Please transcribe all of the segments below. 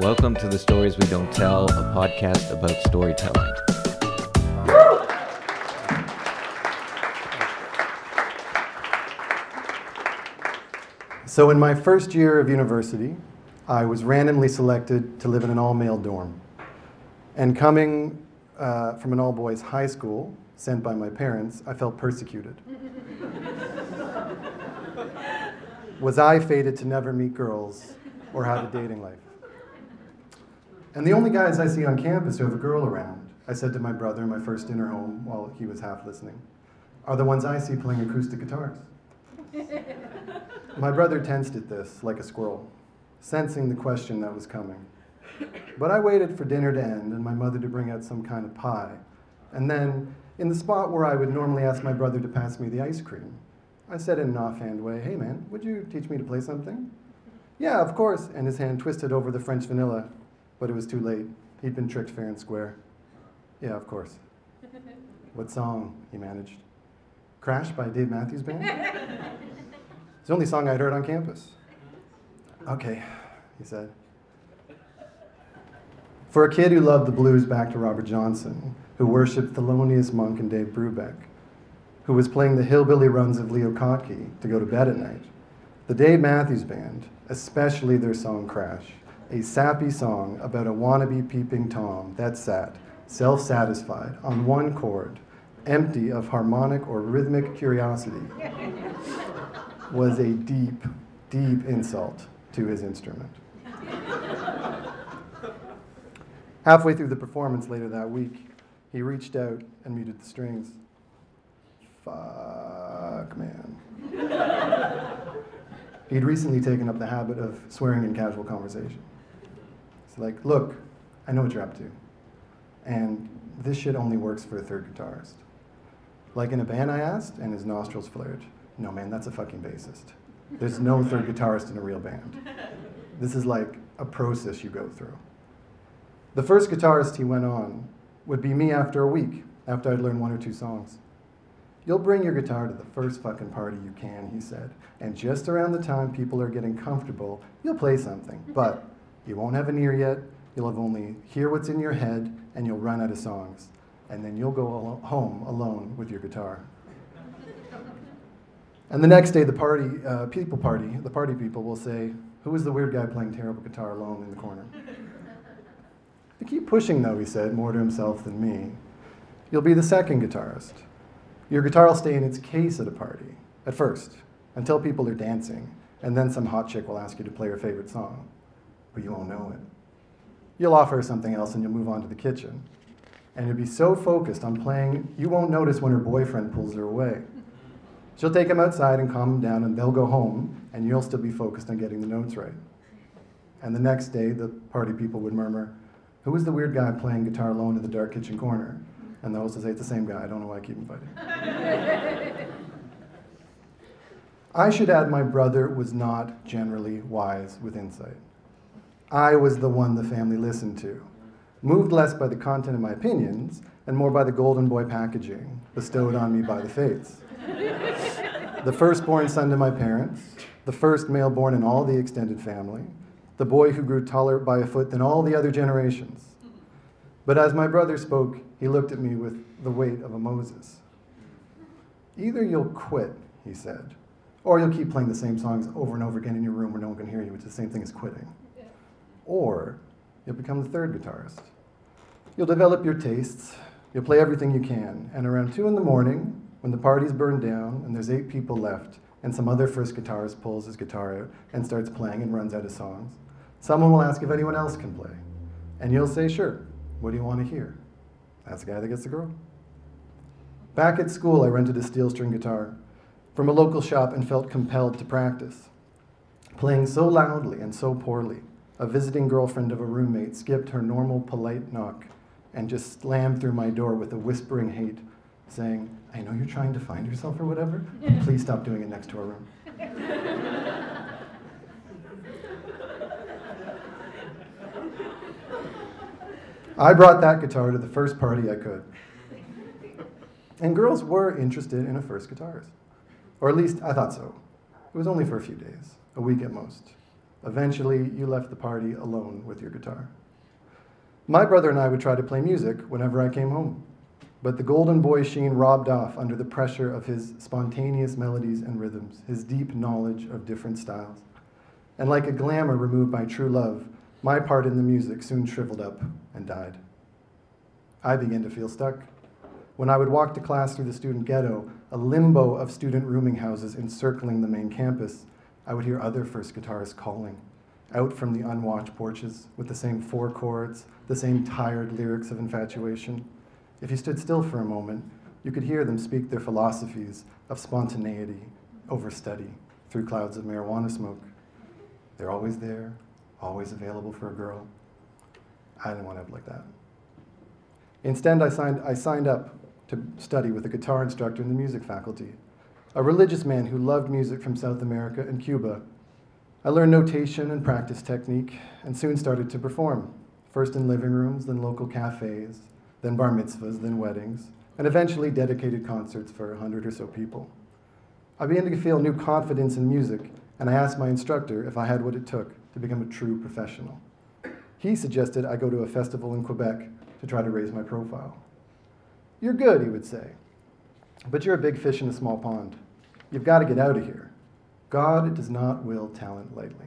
Welcome to the Stories We Don't Tell, a podcast about storytelling. So, in my first year of university, I was randomly selected to live in an all male dorm. And coming uh, from an all boys high school, sent by my parents, I felt persecuted. was I fated to never meet girls or have a dating life? And the only guys I see on campus who have a girl around, I said to my brother in my first dinner home while he was half listening, are the ones I see playing acoustic guitars. my brother tensed at this like a squirrel, sensing the question that was coming. But I waited for dinner to end and my mother to bring out some kind of pie. And then, in the spot where I would normally ask my brother to pass me the ice cream, I said in an offhand way, Hey man, would you teach me to play something? Yeah, of course. And his hand twisted over the French vanilla but it was too late. He'd been tricked fair and square. Yeah, of course. what song? He managed. Crash by Dave Matthews Band? it's the only song I'd heard on campus. Okay, he said. For a kid who loved the blues back to Robert Johnson, who worshipped Thelonious Monk and Dave Brubeck, who was playing the hillbilly runs of Leo Kottke to go to bed at night, the Dave Matthews Band, especially their song Crash, a sappy song about a wannabe peeping Tom that's sat, self satisfied, on one chord, empty of harmonic or rhythmic curiosity, was a deep, deep insult to his instrument. Halfway through the performance later that week, he reached out and muted the strings. Fuck, man. He'd recently taken up the habit of swearing in casual conversation. Like, look, I know what you're up to. And this shit only works for a third guitarist. Like in a band, I asked, and his nostrils flared. No, man, that's a fucking bassist. There's no third guitarist in a real band. This is like a process you go through. The first guitarist he went on would be me after a week, after I'd learned one or two songs. You'll bring your guitar to the first fucking party you can, he said. And just around the time people are getting comfortable, you'll play something. But you won't have an ear yet. You'll have only hear what's in your head, and you'll run out of songs. And then you'll go home alone with your guitar. And the next day, the party, uh, people party, the party people will say, Who is the weird guy playing terrible guitar alone in the corner? to keep pushing, though, he said, more to himself than me, you'll be the second guitarist. Your guitar will stay in its case at a party, at first, until people are dancing, and then some hot chick will ask you to play her favorite song but you won't know it. You'll offer her something else and you'll move on to the kitchen. And you'll be so focused on playing, you won't notice when her boyfriend pulls her away. She'll take him outside and calm him down, and they'll go home, and you'll still be focused on getting the notes right. And the next day, the party people would murmur, Who is the weird guy playing guitar alone in the dark kitchen corner? And the host would say, It's the same guy. I don't know why I keep inviting. I should add my brother was not generally wise with insight. I was the one the family listened to, moved less by the content of my opinions and more by the golden boy packaging bestowed on me by the fates. the firstborn son to my parents, the first male born in all the extended family, the boy who grew taller by a foot than all the other generations. But as my brother spoke, he looked at me with the weight of a Moses. Either you'll quit, he said, or you'll keep playing the same songs over and over again in your room where no one can hear you, which is the same thing as quitting or you'll become the third guitarist. You'll develop your tastes, you'll play everything you can, and around 2 in the morning, when the party's burned down and there's eight people left, and some other first guitarist pulls his guitar out and starts playing and runs out of songs, someone will ask if anyone else can play. And you'll say, sure, what do you want to hear? That's the guy that gets the girl. Back at school, I rented a steel string guitar from a local shop and felt compelled to practice. Playing so loudly and so poorly a visiting girlfriend of a roommate skipped her normal polite knock and just slammed through my door with a whispering hate, saying, I know you're trying to find yourself or whatever. Please stop doing it next to our room. I brought that guitar to the first party I could. And girls were interested in a first guitarist. Or at least I thought so. It was only for a few days, a week at most. Eventually, you left the party alone with your guitar. My brother and I would try to play music whenever I came home, but the golden boy sheen robbed off under the pressure of his spontaneous melodies and rhythms, his deep knowledge of different styles. And like a glamour removed by true love, my part in the music soon shriveled up and died. I began to feel stuck. When I would walk to class through the student ghetto, a limbo of student rooming houses encircling the main campus, I would hear other first guitarists calling out from the unwatched porches with the same four chords, the same tired lyrics of infatuation. If you stood still for a moment, you could hear them speak their philosophies of spontaneity over study through clouds of marijuana smoke. They're always there, always available for a girl. I didn't want to have like that. Instead, I signed, I signed up to study with a guitar instructor in the music faculty, a religious man who loved music from South America and Cuba I learned notation and practice technique and soon started to perform, first in living rooms, then local cafes, then bar mitzvahs, then weddings, and eventually dedicated concerts for a hundred or so people. I began to feel new confidence in music, and I asked my instructor if I had what it took to become a true professional. He suggested I go to a festival in Quebec to try to raise my profile. You're good, he would say, but you're a big fish in a small pond. You've got to get out of here. God does not will talent lightly.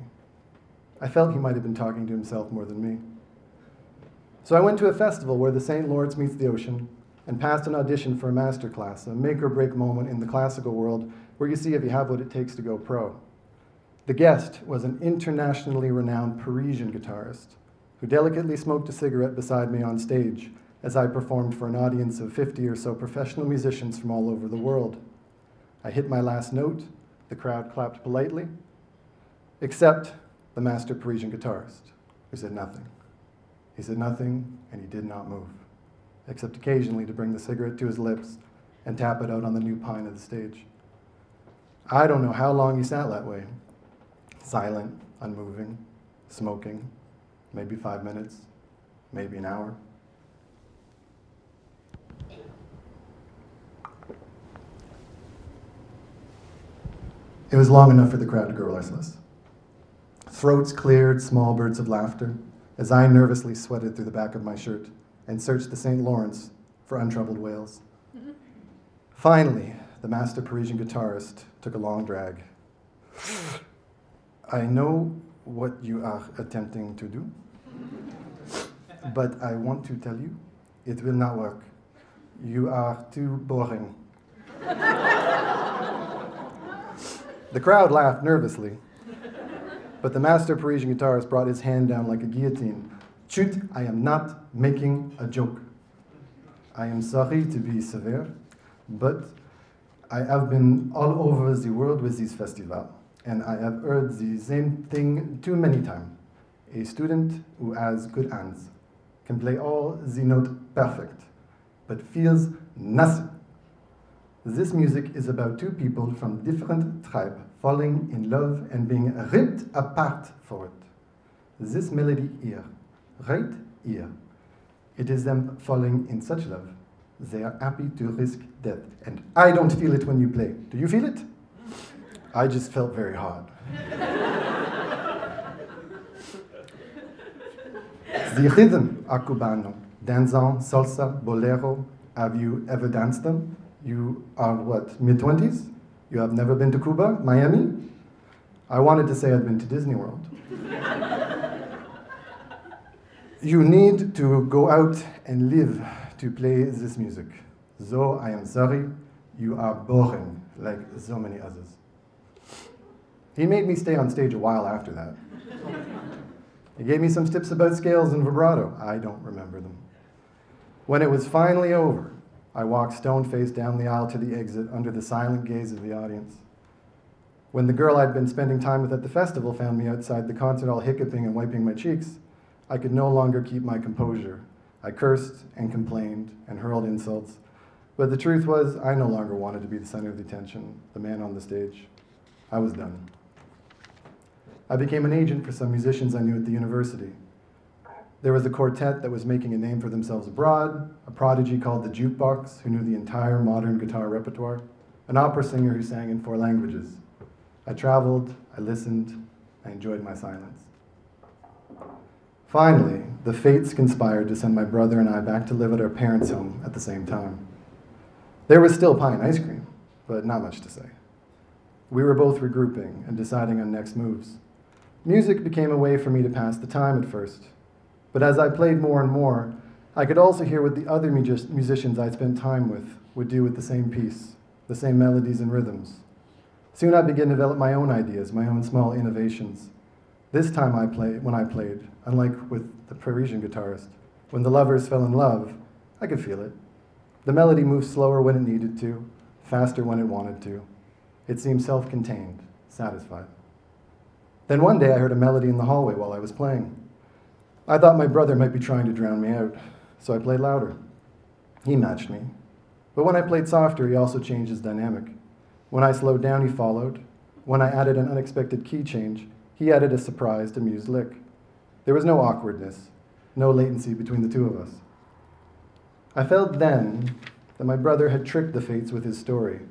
I felt he might have been talking to himself more than me. So I went to a festival where the St. Lawrence meets the ocean and passed an audition for a master class, a make or break moment in the classical world where you see if you have what it takes to go pro. The guest was an internationally renowned Parisian guitarist who delicately smoked a cigarette beside me on stage as I performed for an audience of 50 or so professional musicians from all over the world. I hit my last note the crowd clapped politely, except the master Parisian guitarist, who said nothing. He said nothing, and he did not move, except occasionally to bring the cigarette to his lips and tap it out on the new pine of the stage. I don't know how long he sat that way, silent, unmoving, smoking, maybe five minutes, maybe an hour. It was long enough for the crowd to grow restless. Throats cleared, small birds of laughter, as I nervously sweated through the back of my shirt and searched the St. Lawrence for untroubled whales. Finally, the master Parisian guitarist took a long drag. I know what you are attempting to do, but I want to tell you it will not work. You are too boring. The crowd laughed nervously, but the master Parisian guitarist brought his hand down like a guillotine. Chut, I am not making a joke. I am sorry to be severe, but I have been all over the world with this festival, and I have heard the same thing too many times. A student who has good hands can play all the note perfect, but feels nothing. This music is about two people from different tribes falling in love and being ripped apart for it. This melody here, right here, it is them falling in such love. They are happy to risk death. And I don't feel it when you play. Do you feel it? I just felt very hard. the rhythm are cubano, danzón, salsa, bolero. Have you ever danced them? You are what, mid 20s? You have never been to Cuba, Miami? I wanted to say I'd been to Disney World. you need to go out and live to play this music. Though I am sorry, you are boring like so many others. He made me stay on stage a while after that. he gave me some tips about scales and vibrato. I don't remember them. When it was finally over, I walked stone faced down the aisle to the exit under the silent gaze of the audience. When the girl I'd been spending time with at the festival found me outside the concert hall hiccuping and wiping my cheeks, I could no longer keep my composure. I cursed and complained and hurled insults. But the truth was, I no longer wanted to be the center of the attention, the man on the stage. I was done. I became an agent for some musicians I knew at the university. There was a quartet that was making a name for themselves abroad, a prodigy called the Jukebox, who knew the entire modern guitar repertoire, an opera singer who sang in four languages. I traveled, I listened, I enjoyed my silence. Finally, the fates conspired to send my brother and I back to live at our parents' home at the same time. There was still pie and ice cream, but not much to say. We were both regrouping and deciding on next moves. Music became a way for me to pass the time at first, but as I played more and more, I could also hear what the other music- musicians I'd spent time with would do with the same piece, the same melodies and rhythms. Soon I began to develop my own ideas, my own small innovations. This time I played, when I played, unlike with the Parisian guitarist, when the lovers fell in love, I could feel it. The melody moved slower when it needed to, faster when it wanted to. It seemed self contained, satisfied. Then one day I heard a melody in the hallway while I was playing. I thought my brother might be trying to drown me out, so I played louder. He matched me. But when I played softer, he also changed his dynamic. When I slowed down, he followed. When I added an unexpected key change, he added a surprised, amused lick. There was no awkwardness, no latency between the two of us. I felt then that my brother had tricked the fates with his story.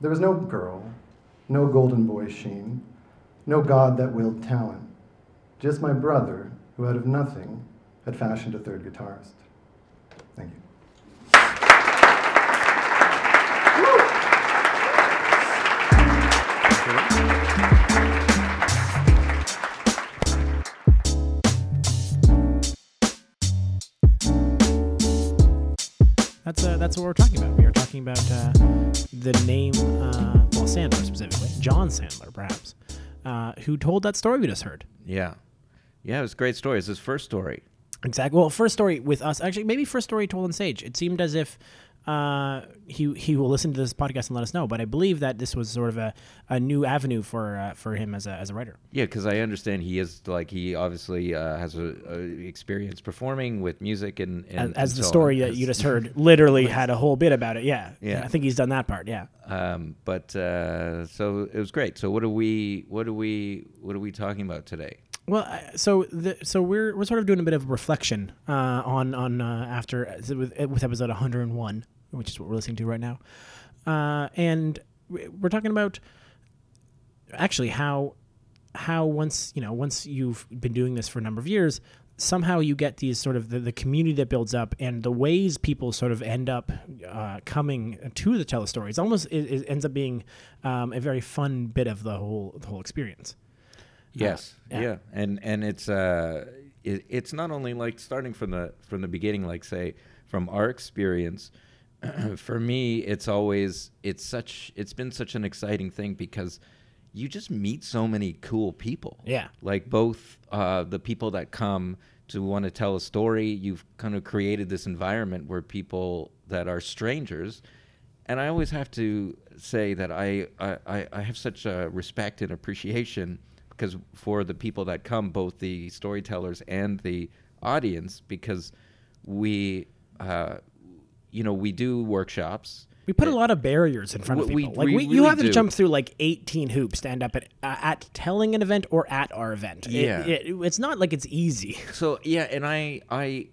There was no girl, no golden boy sheen, no god that willed talent, just my brother who out of nothing had fashioned a third guitarist. Thank you. That's uh, that's what we're talking about. We are talking about uh, the name, uh, well, Sandler specifically, John Sandler, perhaps, uh, who told that story we just heard. Yeah. Yeah, it was a great story. It's his first story. Exactly. Well, first story with us, actually, maybe first story told on stage. It seemed as if uh, he he will listen to this podcast and let us know. But I believe that this was sort of a, a new avenue for uh, for him as a as a writer. Yeah, because I understand he is like he obviously uh, has a, a experience performing with music and, As, and as and the so story on. that you just heard literally had a whole bit about it. Yeah. Yeah. I think he's done that part. Yeah. Um, but uh, so it was great. So what are we what are we what are we talking about today? Well, so the, so we're we're sort of doing a bit of a reflection uh, on on uh, after with, with episode 101, which is what we're listening to right now, uh, and we- we're talking about actually how how once you know once you've been doing this for a number of years somehow you get these sort of the, the community that builds up and the ways people sort of end up uh, coming to the tell it's almost it, it ends up being um, a very fun bit of the whole the whole experience Yes. yeah. yeah. And and it's uh it, it's not only like starting from the from the beginning like say from our experience for me it's always it's such it's been such an exciting thing because you just meet so many cool people. Yeah. Like both uh the people that come to want to tell a story, you've kind of created this environment where people that are strangers and I always have to say that I, I, I- I have such a respect and appreciation because for the people that come, both the storytellers and the audience, because we, uh, you know, we do workshops. We put a lot of barriers in front of people. we- like we we, you really have to do. jump through like 18 hoops to end up at uh, at telling an event or at our event. Yeah. it- it's not like it's easy. So yeah, and I, I,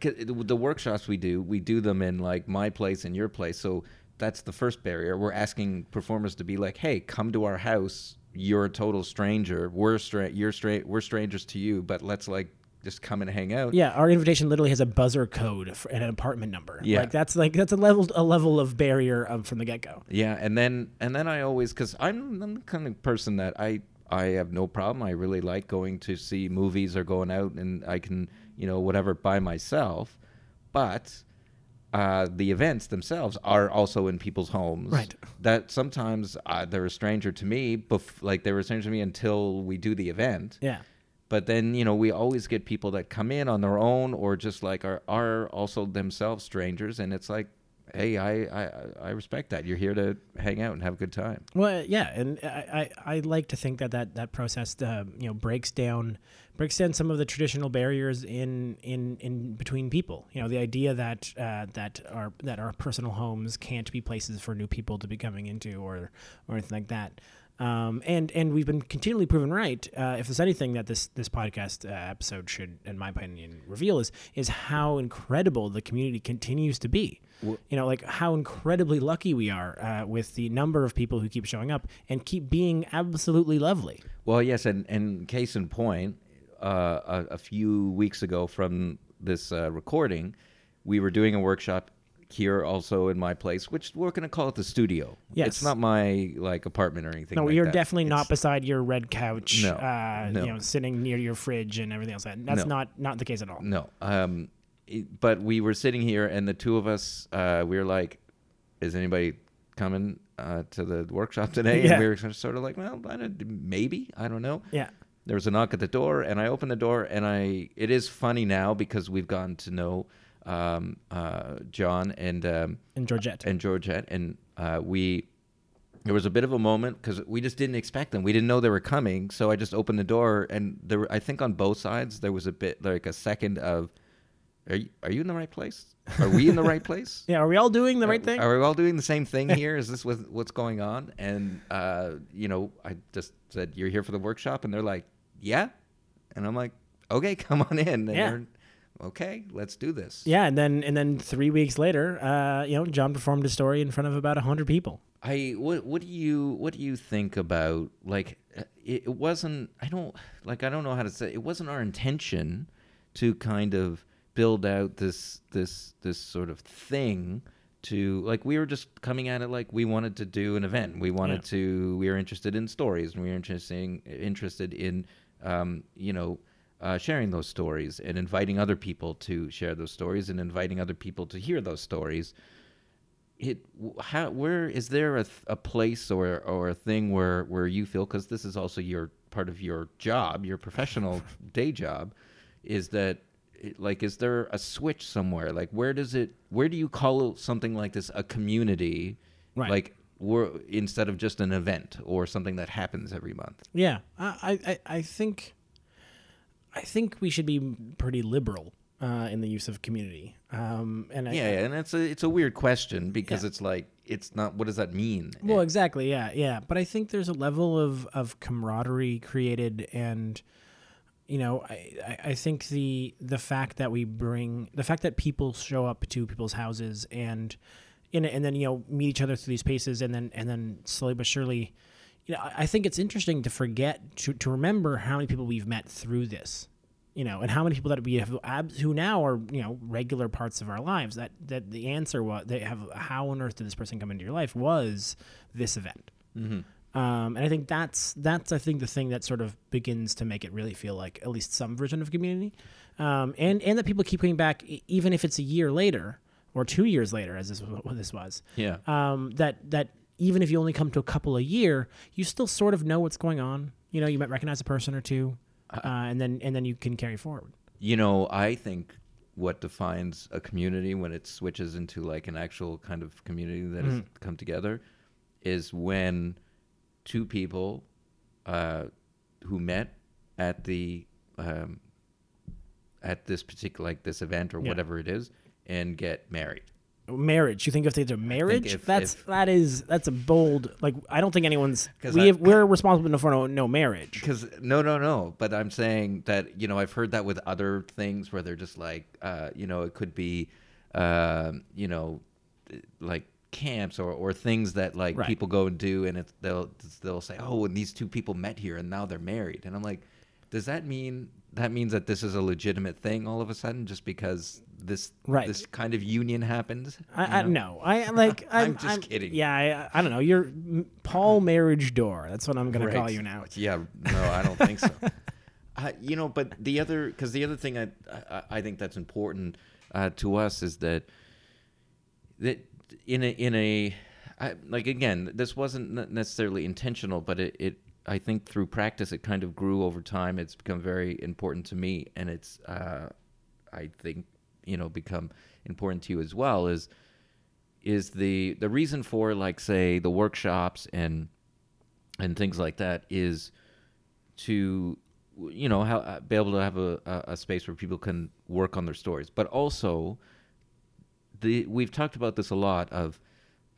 the the workshops we do, we do them in like my place and your place. So that's the first barrier. We're asking performers to be like, "Hey, come to our house. You're a total stranger. We're stra- you're straight. We're strangers to you, but let's like just come and hang out." Yeah, our invitation literally has a buzzer code and an apartment number. Yeah. like that's like that's a level a level of barrier um, from the get go. Yeah, and then and then I always because I'm, I'm the kind of person that I I have no problem. I really like going to see movies or going out, and I can you know whatever by myself, but. Uh, the events themselves are also in people's homes. Right. That sometimes uh, they're a stranger to me, bef- like they were a stranger to me until we do the event. Yeah, But then you know we always get people that come in on their own or just like are are also themselves strangers, and it's like, hey, I I, I respect that. You're here to hang out and have a good time. well, yeah, and I, I, I like to think that that that process uh, you know breaks down breaks down some of the traditional barriers in in in between people. You know, the idea that uh, that our that our personal homes can't be places for new people to be coming into or or anything like that. Um, and and we've been continually proven right. Uh, if there's anything that this this podcast uh, episode should, in my opinion, reveal is is how incredible the community continues to be. You know, like how incredibly lucky we are uh, with the number of people who keep showing up and keep being absolutely lovely. Well, yes, and, and case in point, uh, a, a few weeks ago from this uh, recording, we were doing a workshop here also in my place, which we're going to call it the studio. Yes. It's not my like apartment or anything. No, like you're that. definitely not beside your red couch. No, uh, no. You know, sitting near your fridge and everything else. That's No. not not the case at all. No. Um, but we were sitting here, and the two of us, uh, we were like, "Is anybody coming uh, to the workshop today?" Yeah. And we were sort of like, "Well, I don't, maybe. I don't know." Yeah. There was a knock at the door, and I opened the door, and I. It is funny now because we've gotten to know um, uh, John and um, And Georgette. and Georgette, and uh, we. There was a bit of a moment because we just didn't expect them. We didn't know they were coming, so I just opened the door, and there. Were, I think on both sides there was a bit like a second of, "Are you, are you in the right place? Are we in the right place? yeah. Are we all doing the right thing? Are we all doing the same thing here? Is this what, what's going on?" And uh, you know, I just said, "You're here for the workshop," and they're like, "Yeah," and I'm like, "Okay, come on in." And Yeah. Okay, let's do this. Yeah, and then and then three weeks later, uh, you know, John performed a story in front of about hundred people. I what what do you what do you think about like uh, it, it wasn't I don't like I don't know how to say it wasn't our intention to kind of build out this this this sort of thing to like we were just coming at it like we wanted to do an event we wanted Yeah. to we were interested in stories and we were interesting interested in um, you know uh, sharing those stories and inviting other people to share those stories and inviting other people to hear those stories it how where is there a, th- a place or or a thing where where you feel because this is also your part of your job your professional day job is that like is there a switch somewhere like where does it where do you call something like this a community Right. like we're, instead of just an event or something that happens every month Yeah, I, I, I think, I think we should be pretty liberal uh, in the use of community. Um, and I, yeah, yeah and it's a it's a weird question because Yeah. it's like it's not what does that mean Well, exactly. Yeah, yeah. But I think there's a level of of camaraderie created, and you know, I, I, think the the fact that we bring the fact that people show up to people's houses and in and then you know meet each other through these spaces, and then and then slowly but surely. You know, I think it's interesting to forget to, to remember how many people we've met through this, you know, and how many people that we have who now are you know regular parts of our lives. That that the answer was they have how on earth did this person come into your life was this event. Mm-hmm. Um, and I think that's that's I think the thing that sort of begins to make it really feel like at least some version of community, um, and and that people keep coming back even if it's a year later or two years later, as this what this was. yeah Um, that that even if you only come to a couple a year, you still sort of know what's going on. You know, you might recognize a person or two, uh, and then and then you can carry forward. You know, I think what defines a community when it switches into like an actual kind of community that has come together is when two people uh, who met at the um, at this particular like this event or Yeah. whatever it is and get married. Marriage. You think if they do marriage? if- that's if- that is that's a bold. Like I don't think anyone's. We have, we're responsible for no, no marriage. Because no, no, no. But I'm saying that you know I've heard that with other things where they're just like uh, you know it could be um, you know like camps or, or things that like Right. people go and do and it's, they'll they'll say oh and these two people met here and now they're married and I'm like does that mean that means that this is a legitimate thing all of a sudden just because this Right. this kind of union happens? I, I you know? no, I like. I'm, I'm just kidding. Yeah, I, I don't know. You're Paul Marriage Door. That's what I'm gonna call you now. Yeah, no, I don't think so. uh, you know, but the other, because the other thing I, I, I think that's important uh, to us is that that in a in a I, like again, this wasn't necessarily intentional, but it, it I think through practice it kind of grew over time. It's become very important to me, and it's uh, I think you know become important to you as well. Is is the the reason for like say the workshops and and things like that is to you know how uh, be able to have a, a, a space where people can work on their stories but also the we've talked about this a lot of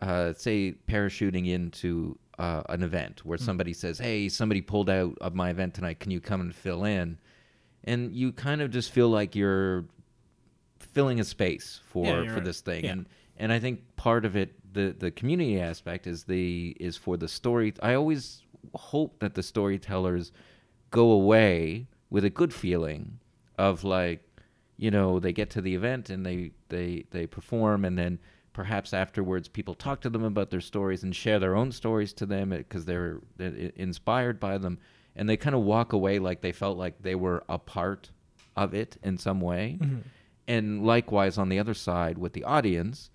uh, say parachuting into uh, an event Hmm. where somebody says, "Hey, somebody pulled out of my event tonight. Can you come and fill in?" And you kind of just feel like you're filling a space for Yeah, for right. this thing. Yeah. And and I think part of it, the the community aspect, is the is for the story. I always hope that the storytellers go away with a good feeling of like you know they get to the event and they they they perform and then perhaps afterwards people talk to them about their stories and share their own stories to them because they're, they're inspired by them. And they kind of walk away like they felt like they were a part of it in some way. And likewise on the other side with the audience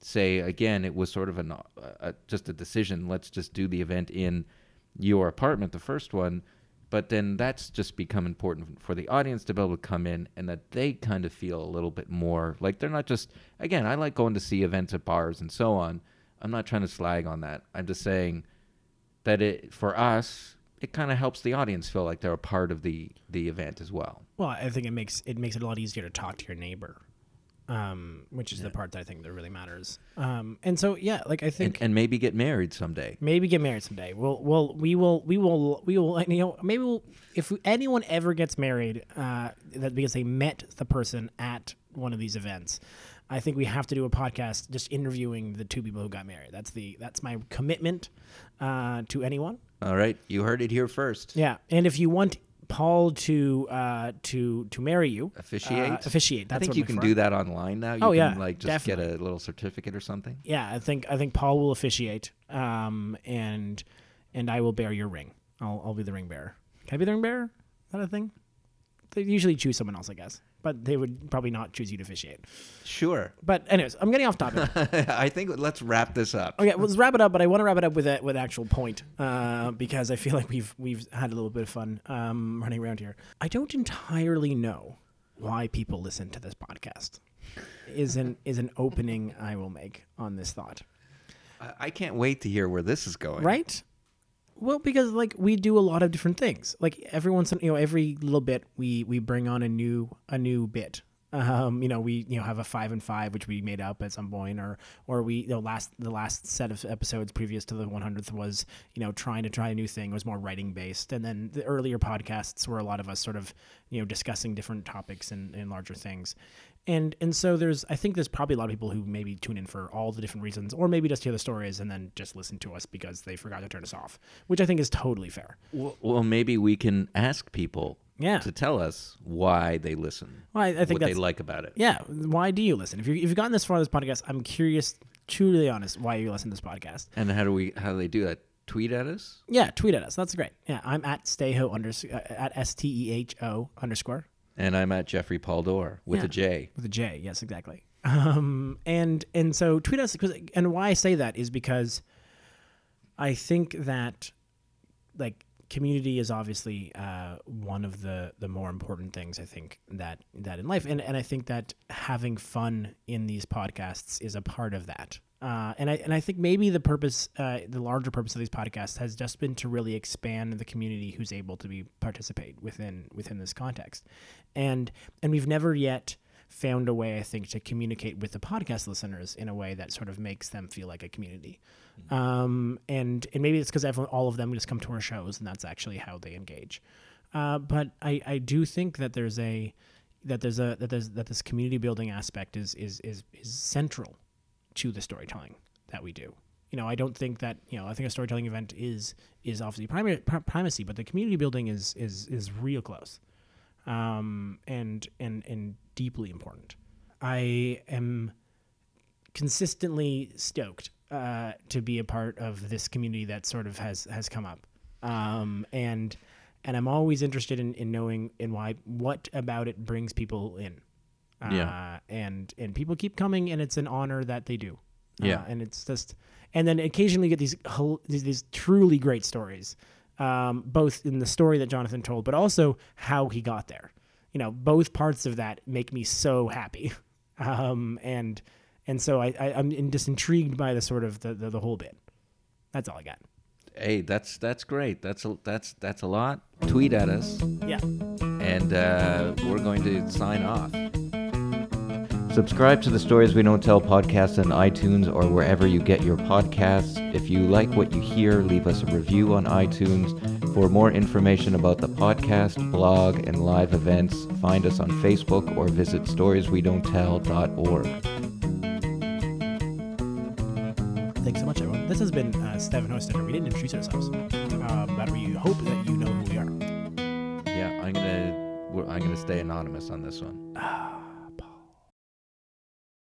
say again it was sort of an uh, uh, just a decision let's just do the event in your apartment the first one but then that's just become important for the audience to be able to come in and that they kind of feel a little bit more like they're not just again i like going to see events at bars and so on. I'm not trying to slag on that. I'm just saying that it for us it kind of helps the audience feel like they're a part of the the event as well. Well, I think it makes it makes it a lot easier to talk to your neighbor, um, which is the part that I think that really matters. Um, and so yeah, like I and, think and maybe get married someday maybe get married someday. We'll we'll we will we will we will you know maybe we'll, if anyone ever gets married, uh, that because they met the person at one of these events. I think we have to do a podcast just interviewing the two people who got married. That's the that's my commitment uh, to anyone. all right you heard it here first Yeah, and if you want Paul to uh, to to marry you, officiate uh, officiate. I think you can for. do that online now. You Oh, can yeah, like just definitely. get a little certificate or something. Yeah, I think I think Paul will officiate, um, and and I will bear your ring. I'll I'll be the ring bearer. Can I be the ring bearer? Is that a thing? They usually choose someone else, I guess, but they would probably not choose you to officiate. Sure. But anyways, I'm getting off topic. I think let's wrap this up. Okay, well, let's wrap it up. But I want to wrap it up with a with an actual point uh, because I feel like we've we've had a little bit of fun um, running around here. I don't entirely know why people listen to this podcast. Is an is an opening I will make on this thought. I can't wait to hear where this is going. right? Well, because like we do a lot of different things. Like every once in you know every little bit we we bring on a new a new bit. Um, you know, we you know have a five and five which we made up at some point, or or we you know last the last set of episodes previous to the 100th was you know trying to try a new thing It was more writing based, and then the earlier podcasts were a lot of us sort of you know discussing different topics and, and larger things, and and so there's I think there's probably a lot of people who maybe tune in for all the different reasons, or maybe just hear the stories and then just listen to us because they forgot to turn us off, which I think is totally fair. Well, well, maybe we can ask people Yeah. to tell us why they listen. Well, I, I think what they like about it. yeah. Why do you listen? If you if you've gotten this far in this podcast, I'm curious, truly honest, why you listen to this podcast. And how do we? How do they do that? Tweet at us. Yeah, tweet at us. That's great. Yeah, I'm at stayho unders uh, at s t e h o underscore And I'm at Jeffrey Paldor with Yeah. a J. with a J. Yes, exactly. Um, and and so tweet us because and why I say that is because I think that like community is obviously uh, one of the the more important things I think that that in life and and I think that having fun in these podcasts is a part of that. Uh, and I and I think maybe the purpose, uh, the larger purpose of these podcasts has just been to really expand the community who's able to be participate within within this context, and and we've never yet found a way I think to communicate with the podcast listeners in a way that sort of makes them feel like a community, um, and and maybe it's because all of them just come to our shows and that's actually how they engage, uh, but I I do think that there's a that there's a that there's that this community building aspect is is is is central to the storytelling that we do. You know, I don't think that you know. I think a storytelling event is is obviously primacy, but the community building is is is real close, um, and and and deeply important. I am consistently stoked uh, to be a part of this community that sort of has has come up, um, and and I'm always interested in, in knowing in why what about it brings people in. Uh, Yeah. and and people keep coming, and it's an honor that they do. Uh, Yeah. and it's just, and then occasionally you get these these, these truly great stories, um, both in the story that Jonathan told, but also how he got there. You know, both parts of that make me so happy, um, and and so I, I I'm just intrigued by the sort of the, the the whole bit. That's all I got. Hey, that's that's great. That's a, that's that's a lot. Tweet at us, Yeah. and uh, we're going to sign off. Subscribe to the Stories We Don't Tell podcast on iTunes or wherever you get your podcasts. If you like what you hear, leave us a review on iTunes. For more information about the podcast, blog, and live events, find us on Facebook or visit storieswedon'ttell.org. Thanks so much, everyone. This has been uh, Stefan Hostetter. We didn't introduce ourselves, um, but we hope that you know who we are. Yeah, I'm gonna I'm gonna stay anonymous on this one. Ah.